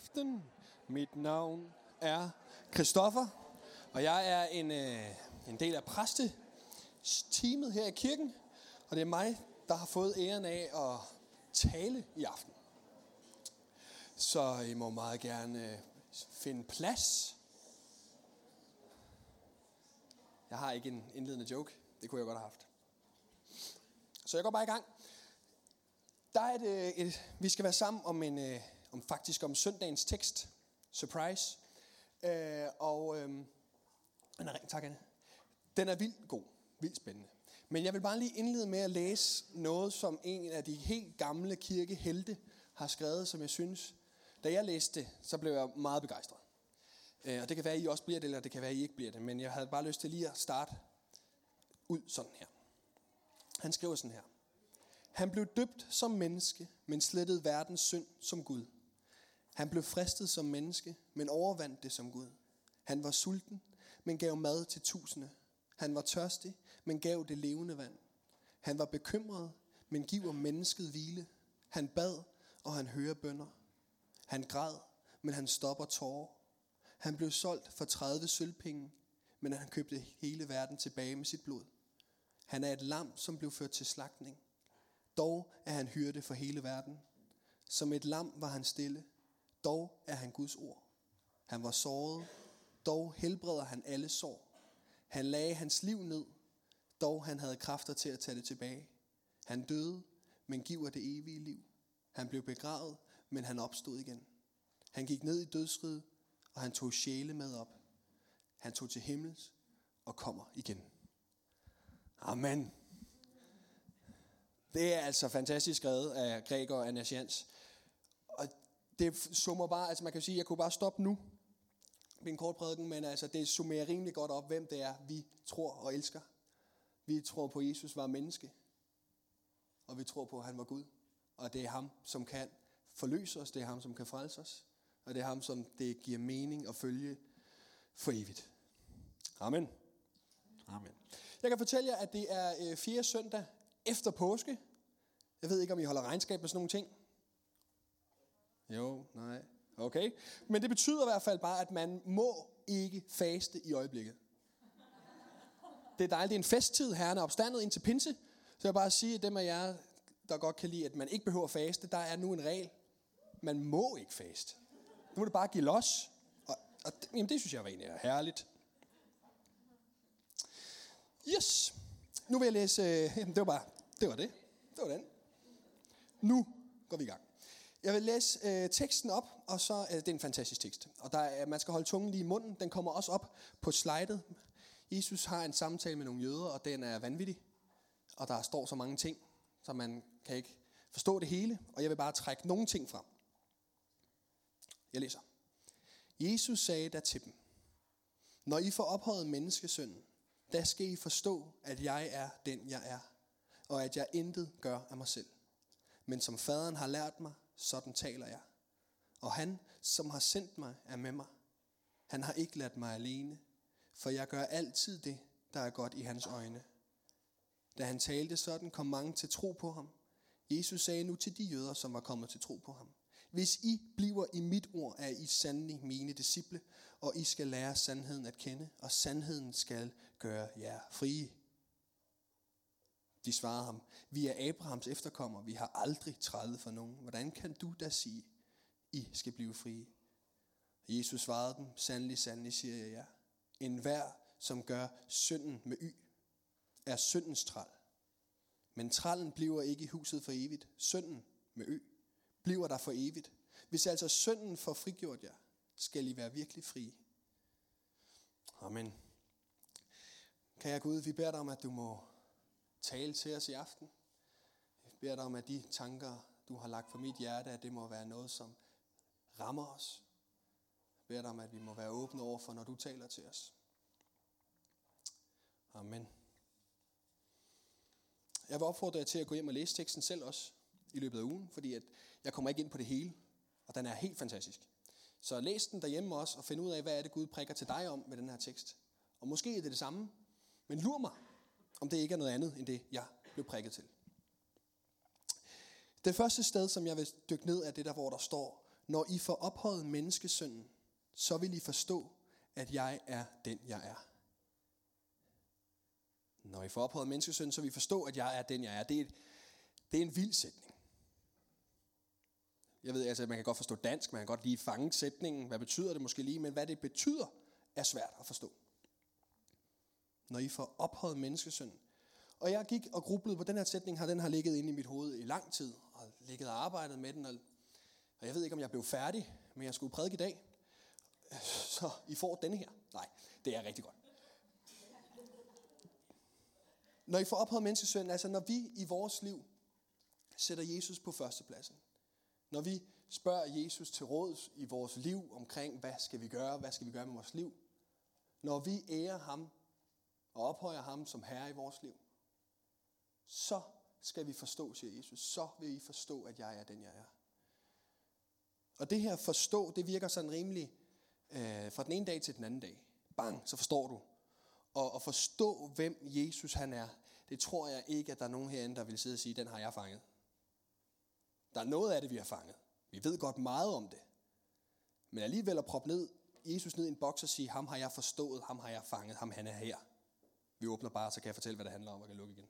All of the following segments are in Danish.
aften. Mit navn er Christoffer, og jeg er en, øh, en del af præsteteamet her i kirken. Og det er mig, der har fået æren af at tale i aften. Så I må meget gerne øh, finde plads. Jeg har ikke en indledende joke. Det kunne jeg godt have haft. Så jeg går bare i gang. Der er et, øh, et, vi skal være sammen om en, øh, om faktisk om søndagens tekst. Surprise. Øh, og øh, den er, tak, Anne. Den er vildt god. Vildt spændende. Men jeg vil bare lige indlede med at læse noget, som en af de helt gamle kirkehelte har skrevet, som jeg synes, da jeg læste det, så blev jeg meget begejstret. Øh, og det kan være, at I også bliver det, eller det kan være, at I ikke bliver det. Men jeg havde bare lyst til lige at starte ud sådan her. Han skriver sådan her. Han blev døbt som menneske, men slettede verdens synd som Gud. Han blev fristet som menneske, men overvandt det som Gud. Han var sulten, men gav mad til tusinde. Han var tørstig, men gav det levende vand. Han var bekymret, men giver mennesket hvile. Han bad, og han hører bønder. Han græd, men han stopper tårer. Han blev solgt for 30 sølvpenge, men han købte hele verden tilbage med sit blod. Han er et lam, som blev ført til slagtning. Dog er han hyrde for hele verden. Som et lam var han stille. Dog er han Guds ord. Han var såret. Dog helbreder han alle sår. Han lagde hans liv ned. Dog han havde kræfter til at tage det tilbage. Han døde, men giver det evige liv. Han blev begravet, men han opstod igen. Han gik ned i dødsriget, og han tog sjæle med op. Han tog til himmels og kommer igen. Amen. Det er altså fantastisk skrevet af Gregor Anasians. Det summer bare, altså man kan sige, jeg kunne bare stoppe nu. Er en kort prædiken, men altså det summerer rimelig godt op, hvem det er, vi tror og elsker. Vi tror på, at Jesus var menneske. Og vi tror på, at han var Gud. Og det er ham, som kan forløse os. Det er ham, som kan frelse os. Og det er ham, som det giver mening at følge for evigt. Amen. Amen. Jeg kan fortælle jer, at det er øh, fjerde søndag efter påske. Jeg ved ikke, om I holder regnskab med sådan nogle ting. Jo, nej. Okay. Men det betyder i hvert fald bare, at man må ikke faste i øjeblikket. Det er dejligt. Det er en festtid. Herren er opstandet ind til pinse. Så jeg vil bare sige, at dem af jer, der godt kan lide, at man ikke behøver at faste, der er nu en regel. Man må ikke faste. Nu må det bare give los. Og, og jamen, det synes jeg var egentlig er herligt. Yes. Nu vil jeg læse... Øh, jamen, det var bare... Det var det. Det var den. Nu går vi i gang. Jeg vil læse øh, teksten op, og så... Øh, det er en fantastisk tekst. Og der er, man skal holde tungen lige i munden. Den kommer også op på slidet. Jesus har en samtale med nogle jøder, og den er vanvittig. Og der står så mange ting, så man kan ikke forstå det hele. Og jeg vil bare trække nogle ting frem. Jeg læser. Jesus sagde der til dem, Når I får ophøjet menneskesønnen, der skal I forstå, at jeg er den, jeg er, og at jeg intet gør af mig selv. Men som faderen har lært mig, sådan taler jeg. Og han, som har sendt mig, er med mig. Han har ikke ladt mig alene, for jeg gør altid det, der er godt i hans øjne. Da han talte sådan, kom mange til tro på ham. Jesus sagde nu til de jøder, som var kommet til tro på ham. Hvis I bliver i mit ord, er I sandelig mine disciple, og I skal lære sandheden at kende, og sandheden skal gøre jer frie. De svarer ham, vi er Abrahams efterkommere, vi har aldrig trædet for nogen. Hvordan kan du da sige, I skal blive frie? Jesus svarede dem, sandelig, sandelig siger jeg jer. En hver, som gør synden med y, er syndens træl. Men trallen bliver ikke i huset for evigt. Synden med ø bliver der for evigt. Hvis altså synden får frigjort jer, skal I være virkelig frie. Amen. Kan jeg Gud, vi beder dig om, at du må tale til os i aften. Jeg beder dig om, at de tanker, du har lagt for mit hjerte, at det må være noget, som rammer os. Jeg beder dig om, at vi må være åbne over for, når du taler til os. Amen. Jeg vil opfordre jer til at gå hjem og læse teksten selv også i løbet af ugen, fordi at jeg kommer ikke ind på det hele, og den er helt fantastisk. Så læs den derhjemme også, og find ud af, hvad er det Gud prikker til dig om med den her tekst. Og måske er det det samme, men lur mig, om det ikke er noget andet, end det, jeg blev prikket til. Det første sted, som jeg vil dykke ned, er det der, hvor der står, Når I får ophøjet menneskesønnen, så vil I forstå, at jeg er den, jeg er. Når I får ophøjet menneskesønnen, så vil I forstå, at jeg er den, jeg er. Det er, et, det er en vild sætning. Jeg ved, altså, man kan godt forstå dansk, man kan godt lige fange sætningen. Hvad betyder det måske lige? Men hvad det betyder, er svært at forstå. Når I får ophøjet menneskesønnen. Og jeg gik og grublede på den her sætning, har den har ligget inde i mit hoved i lang tid, og ligget og arbejdet med den, og, og jeg ved ikke, om jeg blev færdig, men jeg skulle prædike i dag. Så I får denne her. Nej, det er rigtig godt. Når I får ophøjet menneskesønnen, altså når vi i vores liv sætter Jesus på førstepladsen, når vi spørger Jesus til råds i vores liv omkring, hvad skal vi gøre, hvad skal vi gøre med vores liv, når vi ærer ham og ophøjer ham som herre i vores liv, så skal vi forstå, siger Jesus, så vil I forstå, at jeg er den, jeg er. Og det her forstå, det virker sådan rimelig øh, fra den ene dag til den anden dag. Bang, så forstår du. Og at forstå, hvem Jesus han er, det tror jeg ikke, at der er nogen herinde, der vil sidde og sige, den har jeg fanget. Der er noget af det, vi har fanget. Vi ved godt meget om det. Men alligevel at proppe ned, Jesus ned i en boks og sige, ham har jeg forstået, ham har jeg fanget, ham han er her. Vi åbner bare, så kan jeg fortælle, hvad det handler om, og kan lukke igen.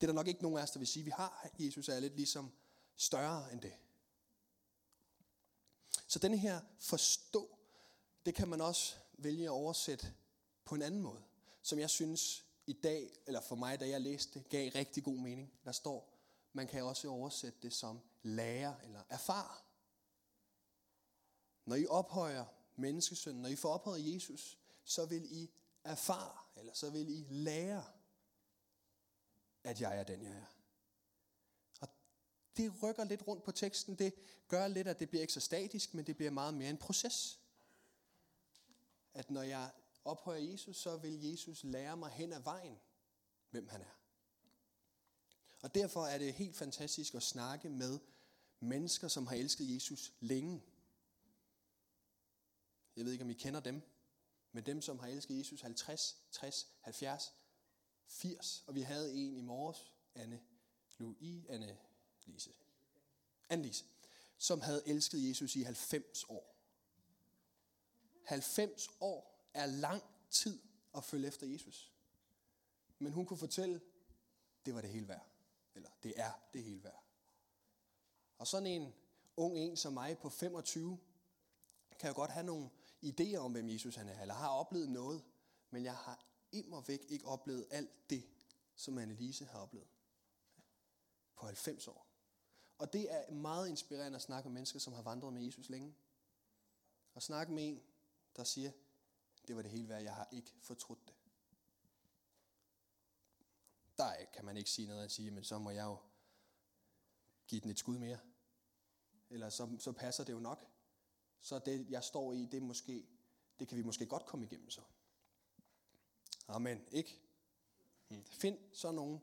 Det er der nok ikke nogen af os, der vil sige, vi har Jesus er lidt ligesom større end det. Så den her forstå, det kan man også vælge at oversætte på en anden måde, som jeg synes i dag, eller for mig, da jeg læste det, gav rigtig god mening. Der står, man kan også oversætte det som lære eller erfar. Når I ophøjer menneskesønnen, når I får ophøjet Jesus, så vil I erfare, eller så vil I lære, at jeg er den, jeg er. Og det rykker lidt rundt på teksten. Det gør lidt, at det bliver ikke så statisk, men det bliver meget mere en proces. At når jeg ophøjer Jesus, så vil Jesus lære mig hen ad vejen, hvem han er. Og derfor er det helt fantastisk at snakke med mennesker, som har elsket Jesus længe. Jeg ved ikke, om I kender dem, men dem, som har elsket Jesus 50, 60, 70, 80. Og vi havde en i morges, Anne Louis, Anne Lise. Anne Lise, som havde elsket Jesus i 90 år. 90 år er lang tid at følge efter Jesus. Men hun kunne fortælle, det var det hele værd. Eller det er det hele værd. Og sådan en ung en som mig på 25, kan jo godt have nogle idéer om, hvem Jesus han er, eller har oplevet noget, men jeg har immer væk ikke oplevet alt det, som Annelise har oplevet på 90 år. Og det er meget inspirerende at snakke med mennesker, som har vandret med Jesus længe. Og snakke med en, der siger, det var det hele værd, jeg har ikke fortrudt det der kan man ikke sige noget at sige, men så må jeg jo give den et skud mere. Eller så, så passer det jo nok. Så det, jeg står i, det, måske, det kan vi måske godt komme igennem så. Amen. Ikke? Hmm. Find så nogen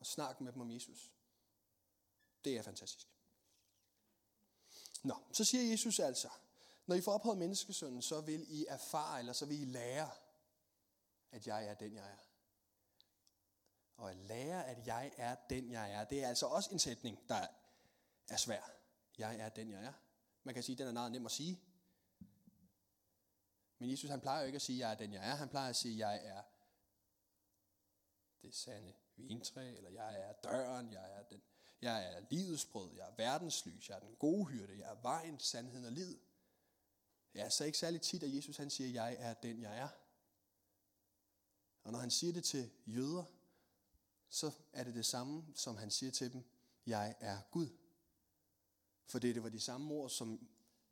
og snak med dem om Jesus. Det er fantastisk. Nå, så siger Jesus altså, når I får ophøjet menneskesønnen, så vil I erfare, eller så vil I lære, at jeg er den, jeg er og at lære, at jeg er den, jeg er. Det er altså også en sætning, der er svær. Jeg er den, jeg er. Man kan sige, at den er meget nem at sige. Men Jesus han plejer jo ikke at sige, at jeg er den, jeg er. Han plejer at sige, at jeg er det sande vintræ, eller jeg er døren, jeg er, den, jeg er livets brød, jeg er verdenslys, jeg er den gode hyrde, jeg er vejen, sandheden og livet. Det er så ikke særlig tit, at Jesus han siger, at jeg er den, jeg er. Og når han siger det til jøder, så er det det samme, som han siger til dem, jeg er Gud. For det var de samme ord, som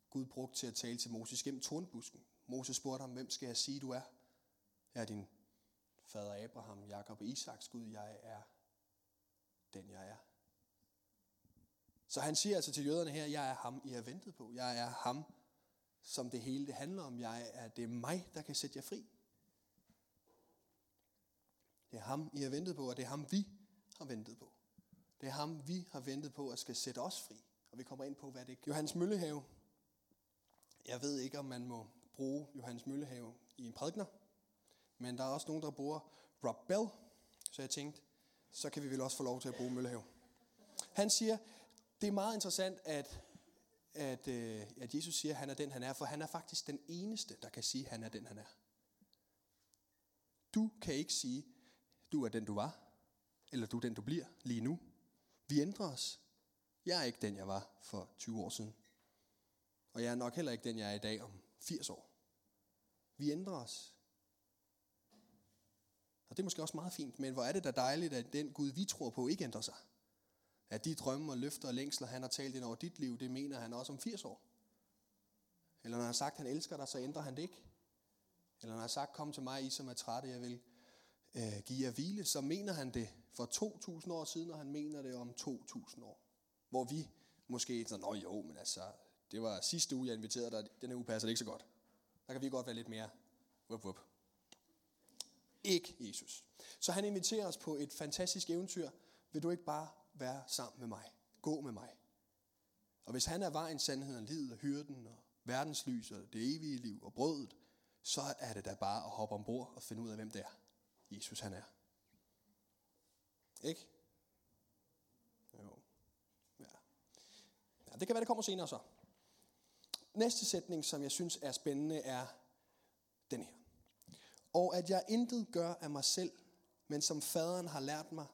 Gud brugte til at tale til Moses gennem tornbusken. Moses spurgte ham, hvem skal jeg sige, du er? Jeg er din fader Abraham, Jakob og Isaks Gud. Jeg er den, jeg er. Så han siger altså til jøderne her, jeg er ham, I har ventet på. Jeg er ham, som det hele det handler om. Jeg er, det er mig, der kan sætte jer fri. Det er ham, I har ventet på, og det er ham, vi har ventet på. Det er ham, vi har ventet på, at skal sætte os fri. Og vi kommer ind på, hvad det er. Johannes Møllehave. Jeg ved ikke, om man må bruge Johannes Møllehave i en prædikner, men der er også nogen, der bruger Rob Bell, så jeg tænkte, så kan vi vel også få lov til at bruge Møllehave. Han siger, det er meget interessant, at at, øh, at Jesus siger, at han er den, han er, for han er faktisk den eneste, der kan sige, at han er den, han er. Du kan ikke sige, du er den, du var, eller du er den, du bliver lige nu. Vi ændrer os. Jeg er ikke den, jeg var for 20 år siden. Og jeg er nok heller ikke den, jeg er i dag om 80 år. Vi ændrer os. Og det er måske også meget fint, men hvor er det da dejligt, at den Gud, vi tror på, ikke ændrer sig. At de drømme og løfter og længsler, han har talt ind over dit liv, det mener han også om 80 år. Eller når han har sagt, at han elsker dig, så ændrer han det ikke. Eller når han har sagt, kom til mig, I som er trætte, jeg vil øh, give jer hvile, så mener han det for 2.000 år siden, og han mener det om 2.000 år. Hvor vi måske sådan, nå jo, men altså, det var sidste uge, jeg inviterede dig, den her uge passer det ikke så godt. Der kan vi godt være lidt mere, wup, wup. Ikke Jesus. Så han inviterer os på et fantastisk eventyr. Vil du ikke bare være sammen med mig? Gå med mig. Og hvis han er vejen, sandheden, livet og hyrden og verdenslys og det evige liv og brødet, så er det da bare at hoppe ombord og finde ud af, hvem det er. Jesus han er. Ikke? Jo. Ja ja. Det kan være, det kommer senere så. Næste sætning, som jeg synes er spændende, er den her. Og at jeg intet gør af mig selv, men som faderen har lært mig,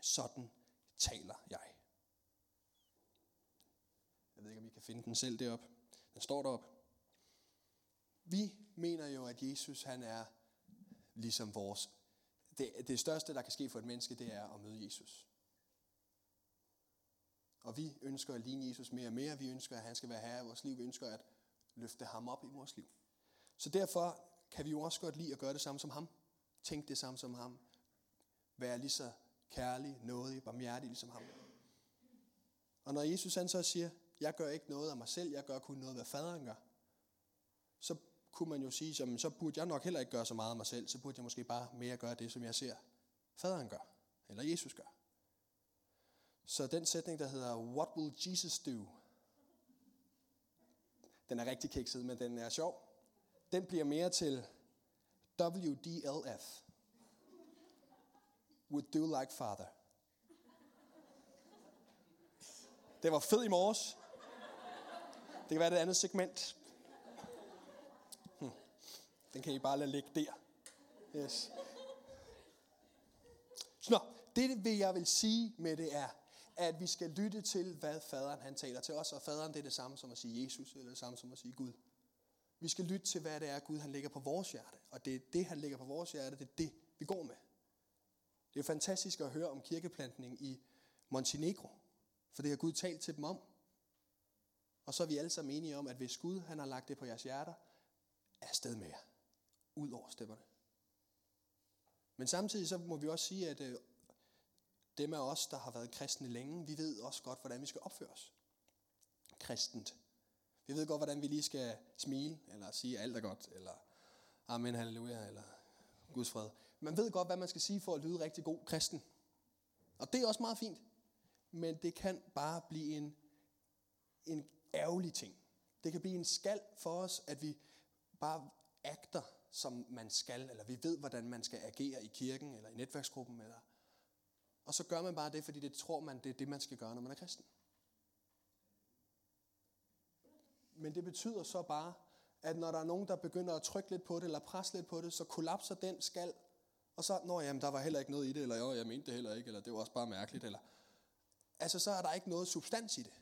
sådan taler jeg. Jeg ved ikke, om I kan finde den selv deroppe. Den står deroppe. Vi mener jo, at Jesus han er ligesom vores... Det, det største, der kan ske for et menneske, det er at møde Jesus. Og vi ønsker at ligne Jesus mere og mere. Vi ønsker, at han skal være herre i vores liv. Vi ønsker at løfte ham op i vores liv. Så derfor kan vi jo også godt lide at gøre det samme som ham. Tænk det samme som ham. Være lige så kærlig, nådig, barmhjertig ligesom ham. Og når Jesus han så siger, jeg gør ikke noget af mig selv, jeg gør kun noget, hvad faderen gør, så kunne man jo sige, jamen, så burde jeg nok heller ikke gøre så meget af mig selv, så burde jeg måske bare mere gøre det, som jeg ser faderen gør, eller Jesus gør. Så den sætning, der hedder, What will Jesus do? Den er rigtig kikset, men den er sjov. Den bliver mere til WDLF. Would do like father. Det var fed i morges. Det kan være det andet segment. Hm. Den kan I bare lade ligge der. Yes. Så, det vil jeg vil sige med det er, at vi skal lytte til, hvad faderen han taler til os. Og faderen det er det samme som at sige Jesus, eller det samme som at sige Gud. Vi skal lytte til, hvad det er, Gud han lægger på vores hjerte. Og det er det, han lægger på vores hjerte, det er det, vi går med. Det er fantastisk at høre om kirkeplantning i Montenegro. For det har Gud talt til dem om. Og så er vi alle sammen enige om, at hvis Gud han har lagt det på jeres hjerter, er sted med jer. Ud over stepperne. Men samtidig så må vi også sige, at øh, dem af os, der har været kristne længe, vi ved også godt, hvordan vi skal opføre os. Kristent. Vi ved godt, hvordan vi lige skal smile, eller sige, alt er godt, eller amen, halleluja, eller Guds fred. Man ved godt, hvad man skal sige for at lyde rigtig god kristen. Og det er også meget fint. Men det kan bare blive en, en ærgerlig ting. Det kan blive en skal for os, at vi bare agter, som man skal, eller vi ved, hvordan man skal agere i kirken, eller i netværksgruppen, eller og så gør man bare det, fordi det tror man, det er det, man skal gøre, når man er kristen. Men det betyder så bare, at når der er nogen, der begynder at trykke lidt på det, eller presse lidt på det, så kollapser den skal, og så, når jamen, der var heller ikke noget i det, eller jo, jeg mente det heller ikke, eller det var også bare mærkeligt, eller... Altså, så er der ikke noget substans i det.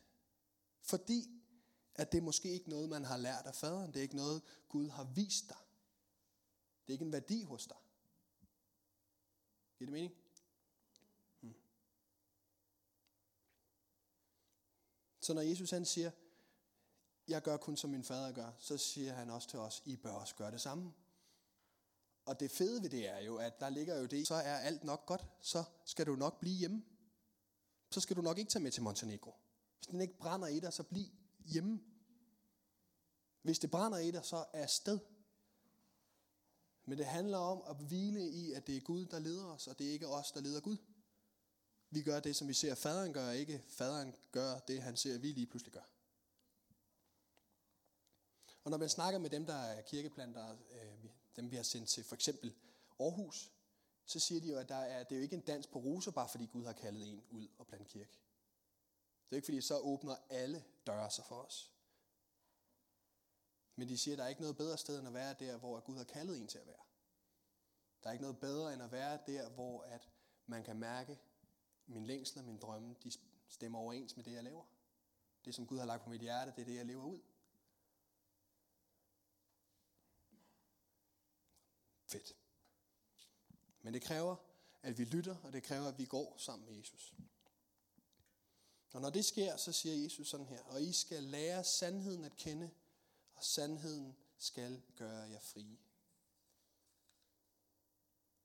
Fordi, at det er måske ikke noget, man har lært af faderen. Det er ikke noget, Gud har vist dig. Det er ikke en værdi hos dig. Giver det mening? Så når Jesus han siger, jeg gør kun som min fader gør, så siger han også til os, I bør også gøre det samme. Og det fede ved det er jo, at der ligger jo det, så er alt nok godt, så skal du nok blive hjemme. Så skal du nok ikke tage med til Montenegro. Hvis den ikke brænder i dig, så bliv hjemme. Hvis det brænder i dig, så er sted. Men det handler om at hvile i, at det er Gud, der leder os, og det er ikke os, der leder Gud. Vi gør det, som vi ser faderen gør, ikke faderen gør det, han ser, vi lige pludselig gør. Og når man snakker med dem, der er kirkeplanter, øh, dem vi har sendt til for eksempel Aarhus, så siger de jo, at der er, det er jo ikke en dans på roser, bare fordi Gud har kaldet en ud og plante kirke. Det er ikke fordi, så åbner alle døre sig for os. Men de siger, at der er ikke noget bedre sted, end at være der, hvor Gud har kaldet en til at være. Der er ikke noget bedre, end at være der, hvor at man kan mærke, min længsel og min drømme, de stemmer overens med det, jeg laver. Det, som Gud har lagt på mit hjerte, det er det, jeg lever ud. Fedt. Men det kræver, at vi lytter, og det kræver, at vi går sammen med Jesus. Og når det sker, så siger Jesus sådan her, og I skal lære sandheden at kende, og sandheden skal gøre jer frie.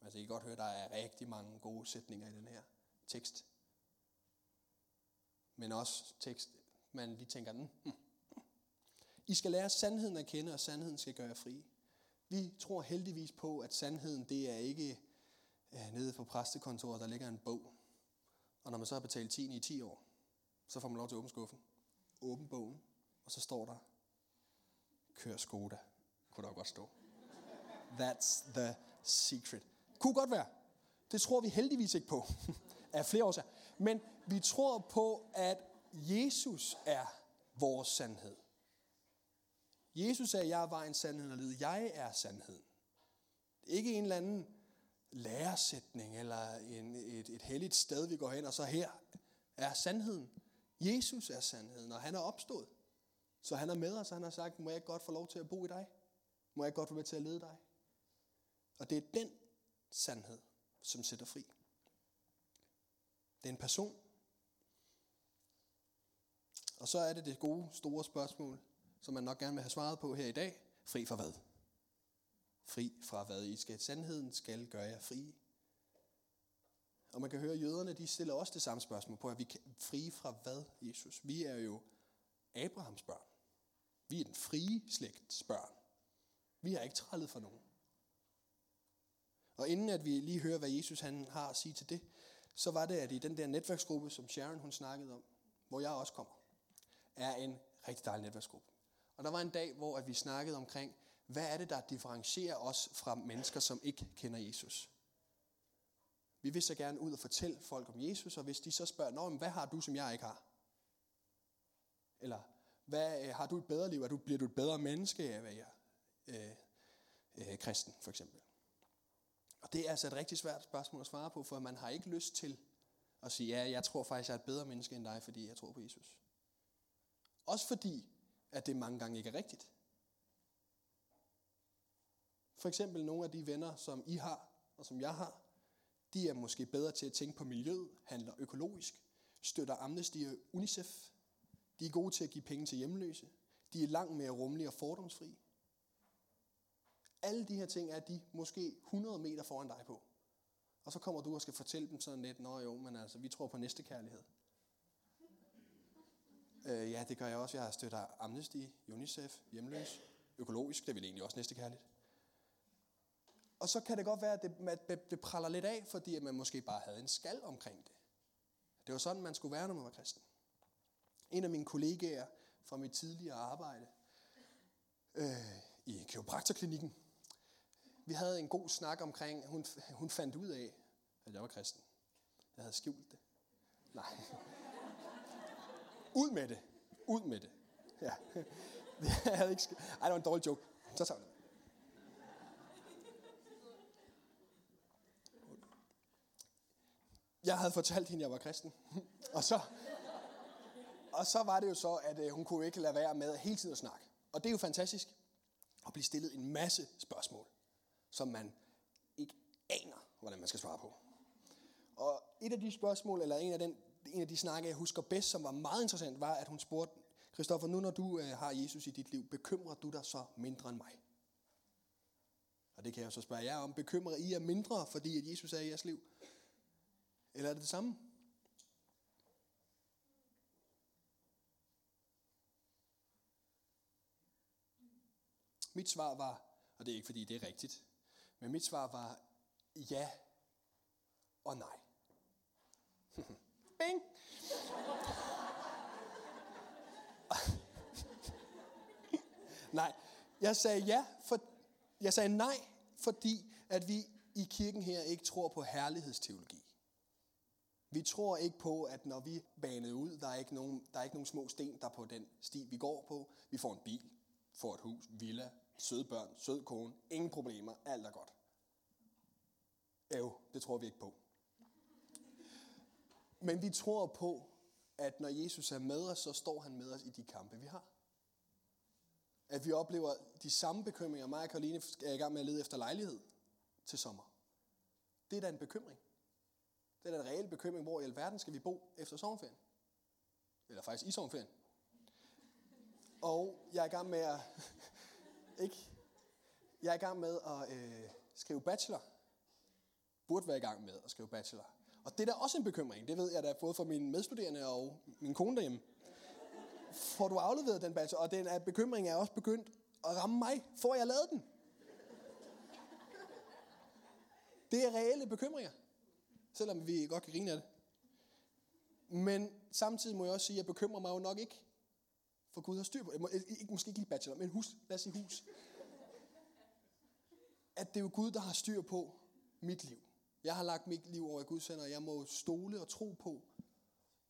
Altså, I kan godt høre, der er rigtig mange gode sætninger i den her tekst. Men også tekst, man lige tænker, mm, mm. I skal lære sandheden at kende, og sandheden skal gøre jer. Vi tror heldigvis på, at sandheden, det er ikke øh, nede på præstekontoret, der ligger en bog. Og når man så har betalt 10 i 10 år, så får man lov til at åbne skuffen. Åbne bogen, og så står der, kør Skoda, kunne der godt stå. That's the secret. Kunne godt være. Det tror vi heldigvis ikke på, af flere årsager. Men vi tror på, at Jesus er vores sandhed. Jesus sagde, jeg er vejen, sandheden og livet. Jeg er sandheden. Ikke en eller anden læresætning eller en, et, et helligt sted, vi går hen, og så her er sandheden. Jesus er sandheden, og han er opstået. Så han er med os, og han har sagt, må jeg godt få lov til at bo i dig? Må jeg godt få med til at lede dig? Og det er den sandhed, som sætter fri. Det er en person. Og så er det det gode, store spørgsmål, som man nok gerne vil have svaret på her i dag. Fri fra hvad? Fri fra hvad? I skal sandheden skal gøre jer fri. Og man kan høre, at jøderne de stiller også det samme spørgsmål på, at vi kan fri fra hvad, Jesus? Vi er jo Abrahams børn. Vi er den frie slægts børn. Vi har ikke trællet for nogen. Og inden at vi lige hører, hvad Jesus han har at sige til det, så var det, at i den der netværksgruppe, som Sharon hun snakkede om, hvor jeg også kommer, er en rigtig dejlig netværksgruppe. Og der var en dag, hvor at vi snakkede omkring, hvad er det, der differentierer os fra mennesker, som ikke kender Jesus? Vi vil så gerne ud og fortælle folk om Jesus, og hvis de så spørger, Nå, men hvad har du, som jeg ikke har? Eller, hvad, øh, har du et bedre liv? Er du, bliver du et bedre menneske af at være øh, øh, kristen, for eksempel? Og det er altså et rigtig svært spørgsmål at svare på, for man har ikke lyst til at sige, ja, jeg tror faktisk, jeg er et bedre menneske end dig, fordi jeg tror på Jesus. Også fordi, at det mange gange ikke er rigtigt. For eksempel nogle af de venner, som I har, og som jeg har, de er måske bedre til at tænke på miljøet, handler økologisk, støtter Amnesty og UNICEF. De er gode til at give penge til hjemløse. De er langt mere rummelige og fordomsfri. Alle de her ting er de måske 100 meter foran dig på. Og så kommer du og skal fortælle dem sådan lidt, nå jo, men altså, vi tror på næste kærlighed. Øh, ja, det gør jeg også. Jeg støtter Amnesty, UNICEF, hjemløs, økologisk, det vil egentlig også næste kærligt. Og så kan det godt være, at det, at det praller lidt af, fordi at man måske bare havde en skal omkring det. Det var sådan, man skulle være, når man var kristen. En af mine kollegaer fra mit tidligere arbejde øh, i kiropraktorklinikken, vi havde en god snak omkring, hun, hun fandt ud af, at jeg var kristen. Jeg havde skjult det. Nej. Ud med det. Ud med det. Ja. Jeg havde ikke skjult. Ej, det var en dårlig joke. Så tager vi det. Jeg havde fortalt hende, at jeg var kristen. Og så, og så var det jo så, at øh, hun kunne ikke lade være med hele tiden at snakke. Og det er jo fantastisk at blive stillet en masse spørgsmål, som man ikke aner, hvordan man skal svare på. Og et af de spørgsmål, eller en af, den, en af de snakke, jeg husker bedst, som var meget interessant, var, at hun spurgte, Kristoffer, nu når du øh, har Jesus i dit liv, bekymrer du dig så mindre end mig? Og det kan jeg så spørge jer om. Bekymrer I jer mindre, fordi at Jesus er i jeres liv? Eller er det det samme? Mit svar var, og det er ikke fordi det er rigtigt, men mit svar var ja og nej. Bing! nej, jeg sagde ja, for, jeg sagde nej, fordi at vi i kirken her ikke tror på herlighedsteologi. Vi tror ikke på, at når vi banede ud, der er ikke nogen, der er ikke nogen små sten, der på den sti, vi går på. Vi får en bil, får et hus, villa, søde børn, sød kone, ingen problemer, alt er godt. Jo, det tror vi ikke på. Men vi tror på, at når Jesus er med os, så står han med os i de kampe, vi har. At vi oplever de samme bekymringer. Mig og Karoline er i gang med at lede efter lejlighed til sommer. Det er da en bekymring. Det er da en reel bekymring, hvor i alverden skal vi bo efter sommerferien. Eller faktisk i sommerferien. Og jeg er i gang med at ikke? Jeg er i gang med at øh, skrive bachelor. Burde være i gang med at skrive bachelor. Og det er da også en bekymring. Det ved jeg da både for mine medstuderende og min kone derhjemme. Får du afleveret den bachelor? Og den er, bekymring er også begyndt at ramme mig. Får jeg lavet den? Det er reelle bekymringer. Selvom vi godt kan grine af det. Men samtidig må jeg også sige, at jeg bekymrer mig jo nok ikke. For Gud har styr på Må, Ikke, måske ikke lige bachelor, men hus. Lad os sige hus. At det er jo Gud, der har styr på mit liv. Jeg har lagt mit liv over i Guds hænder, og jeg må stole og tro på,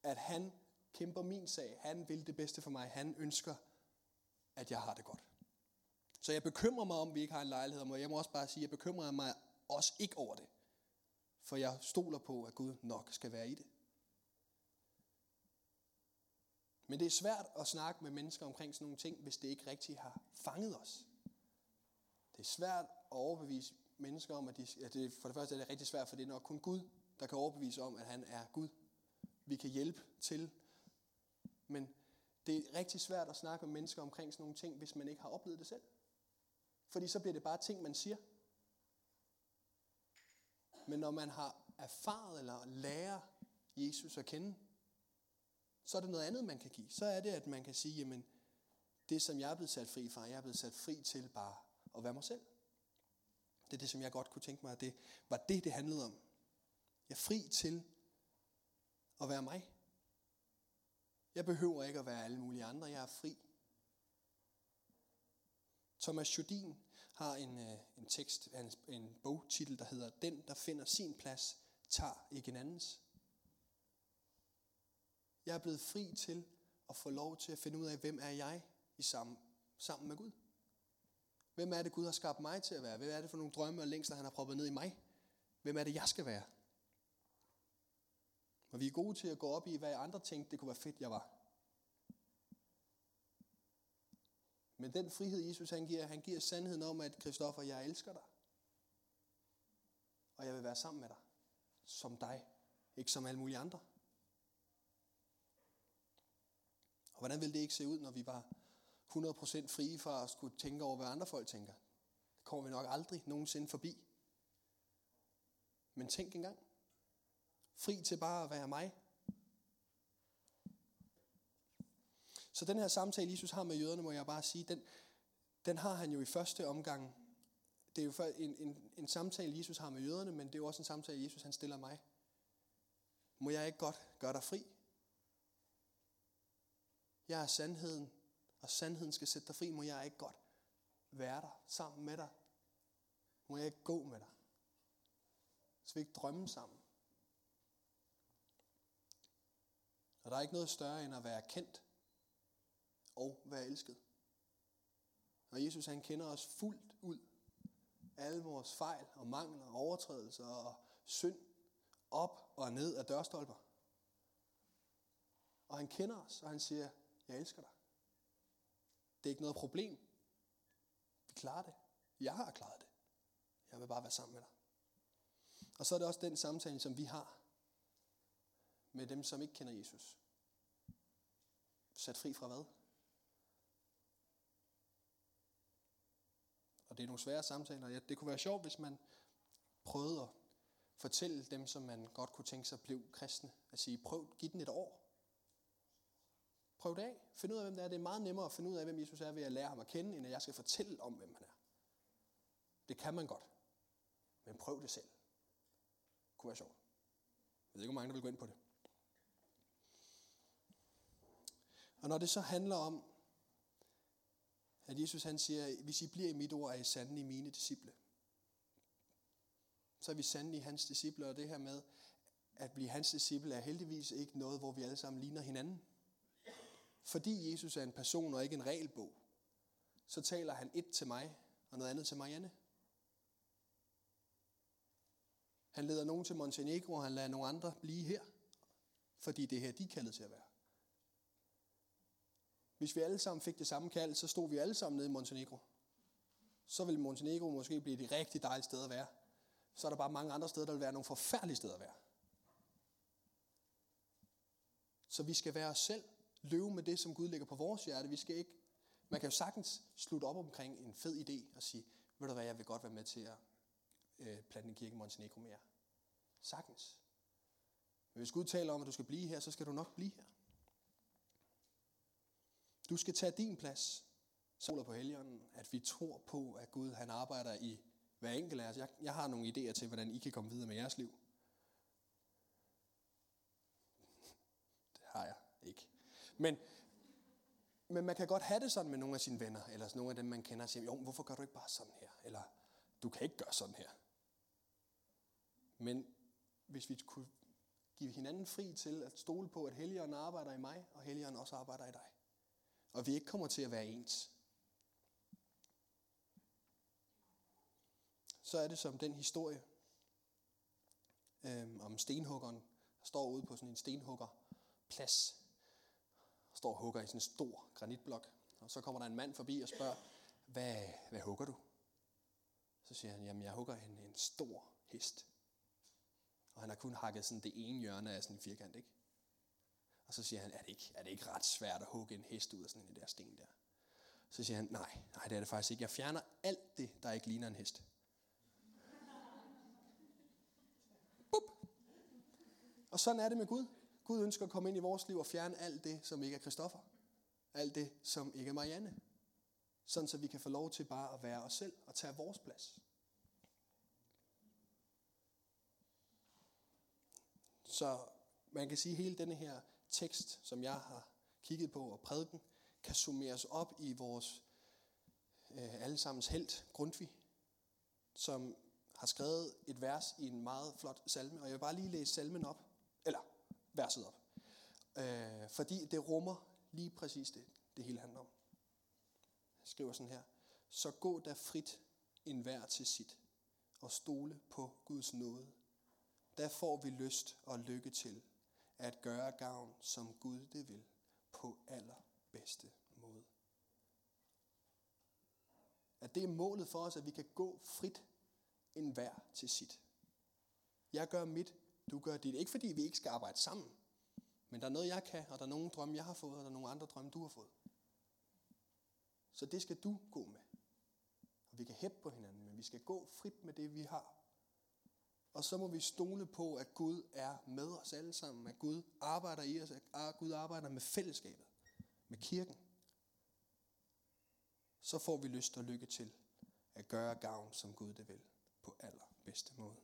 at han kæmper min sag. Han vil det bedste for mig. Han ønsker, at jeg har det godt. Så jeg bekymrer mig om, at vi ikke har en lejlighed. Og jeg må også bare sige, at jeg bekymrer mig også ikke over det. For jeg stoler på, at Gud nok skal være i det. Men det er svært at snakke med mennesker omkring sådan nogle ting, hvis det ikke rigtigt har fanget os. Det er svært at overbevise mennesker om, at, de, at det, for det første er det rigtig svært, for det er nok kun Gud, der kan overbevise om, at han er Gud. Vi kan hjælpe til, men det er rigtig svært at snakke med mennesker omkring sådan nogle ting, hvis man ikke har oplevet det selv. Fordi så bliver det bare ting, man siger. Men når man har erfaret eller lærer Jesus at kende, så er det noget andet, man kan give. Så er det, at man kan sige, jamen, det som jeg er blevet sat fri fra, jeg er blevet sat fri til bare at være mig selv. Det er det, som jeg godt kunne tænke mig, at det var det, det handlede om. Jeg er fri til at være mig. Jeg behøver ikke at være alle mulige andre. Jeg er fri. Thomas Jodin har en, øh, en tekst, en, en bogtitel, der hedder Den, der finder sin plads, tager ikke en andens. Jeg er blevet fri til at få lov til at finde ud af, hvem er jeg i sammen, sammen med Gud. Hvem er det, Gud har skabt mig til at være? Hvem er det for nogle drømme og længsler, han har proppet ned i mig? Hvem er det, jeg skal være? Og vi er gode til at gå op i, hvad andre tænkte, det kunne være fedt, jeg var. Men den frihed, Jesus han giver, han giver sandheden om, at Kristoffer, jeg elsker dig. Og jeg vil være sammen med dig. Som dig. Ikke som alle mulige andre. Og hvordan ville det ikke se ud, når vi var 100% frie fra at skulle tænke over, hvad andre folk tænker? Det kommer vi nok aldrig nogensinde forbi. Men tænk engang. Fri til bare at være mig. Så den her samtale, Jesus har med jøderne, må jeg bare sige, den, den har han jo i første omgang. Det er jo en, en, en samtale, Jesus har med jøderne, men det er jo også en samtale, Jesus han stiller mig. Må jeg ikke godt gøre dig fri? Jeg er sandheden, og sandheden skal sætte dig fri. Må jeg ikke godt være der sammen med dig? Må jeg ikke gå med dig? Så vi ikke drømme sammen. Og der er ikke noget større end at være kendt og være elsket. Og Jesus han kender os fuldt ud. Alle vores fejl og mangler og overtrædelser og synd op og ned af dørstolper. Og han kender os, og han siger, jeg elsker dig. Det er ikke noget problem. Vi klarer det. Jeg har klaret det. Jeg vil bare være sammen med dig. Og så er det også den samtale, som vi har med dem, som ikke kender Jesus. Sat fri fra hvad? Og det er nogle svære samtaler. Det kunne være sjovt, hvis man prøvede at fortælle dem, som man godt kunne tænke sig blev kristne, at sige, prøv, giv den et år. Prøv det af. Find ud af, hvem det er. Det er meget nemmere at finde ud af, hvem Jesus er, ved at lære ham at kende, end at jeg skal fortælle om, hvem han er. Det kan man godt. Men prøv det selv. Det kunne være sjovt. Jeg ved ikke, hvor mange, der vil gå ind på det. Og når det så handler om, at Jesus han siger, hvis I bliver i mit ord, er I sande i mine disciple. Så er vi sande i hans disciple, og det her med, at blive hans disciple er heldigvis ikke noget, hvor vi alle sammen ligner hinanden. Fordi Jesus er en person og ikke en regelbog, så taler han et til mig og noget andet til Marianne. Han leder nogen til Montenegro, og han lader nogle andre blive her. Fordi det er her, de er kaldet til at være. Hvis vi alle sammen fik det samme kald, så stod vi alle sammen nede i Montenegro. Så ville Montenegro måske blive et rigtig dejligt sted at være. Så er der bare mange andre steder, der vil være nogle forfærdelige steder at være. Så vi skal være os selv, løbe med det, som Gud lægger på vores hjerte. Vi skal ikke, man kan jo sagtens slutte op omkring en fed idé og sige, ved du hvad, jeg vil godt være med til at øh, plante en kirke i Montenegro mere. Sagtens. Men hvis Gud taler om, at du skal blive her, så skal du nok blive her. Du skal tage din plads. Soler på helgen, at vi tror på, at Gud han arbejder i hver enkelt af os. Jeg, jeg har nogle idéer til, hvordan I kan komme videre med jeres liv. Det har jeg ikke. Men, men man kan godt have det sådan med nogle af sine venner, eller nogle af dem, man kender, og siger, jo, hvorfor gør du ikke bare sådan her? Eller, du kan ikke gøre sådan her. Men hvis vi kunne give hinanden fri til at stole på, at Helligånden arbejder i mig, og Helligånden også arbejder i dig. Og vi ikke kommer til at være ens. Så er det som den historie øhm, om stenhuggeren, der står ude på sådan en stenhuggerplads, står og hugger i sådan en stor granitblok. Og så kommer der en mand forbi og spørger, hvad, hvad hugger du? Så siger han, jamen jeg hugger en, en stor hest. Og han har kun hakket sådan det ene hjørne af sådan en firkant, ikke? Og så siger han, er det, ikke, er det ikke ret svært at hugge en hest ud af sådan en der sten der? Så siger han, nej, nej, det er det faktisk ikke. Jeg fjerner alt det, der ikke ligner en hest. Bup. Og sådan er det med Gud. Gud ønsker at komme ind i vores liv og fjerne alt det, som ikke er Kristoffer. Alt det, som ikke er Marianne. Sådan så vi kan få lov til bare at være os selv og tage vores plads. Så man kan sige, at hele denne her tekst, som jeg har kigget på og prædiken, kan summeres op i vores øh, allesammens held, Grundtvig, som har skrevet et vers i en meget flot salme. Og jeg vil bare lige læse salmen op, eller verset op. Øh, fordi det rummer lige præcis det, det hele handler om. Jeg skriver sådan her. Så gå da frit en til sit, og stole på Guds nåde der får vi lyst og lykke til at gøre gavn, som Gud det vil, på allerbedste måde. At det er målet for os, at vi kan gå frit en til sit. Jeg gør mit, du gør dit. Ikke fordi vi ikke skal arbejde sammen, men der er noget, jeg kan, og der er nogle drømme, jeg har fået, og der er nogle andre drømme, du har fået. Så det skal du gå med. Og vi kan hæppe på hinanden, men vi skal gå frit med det, vi har. Og så må vi stole på, at Gud er med os alle sammen, at Gud arbejder i os, at Gud arbejder med fællesskabet, med kirken. Så får vi lyst og lykke til at gøre gavn, som Gud det vil, på allerbedste måde.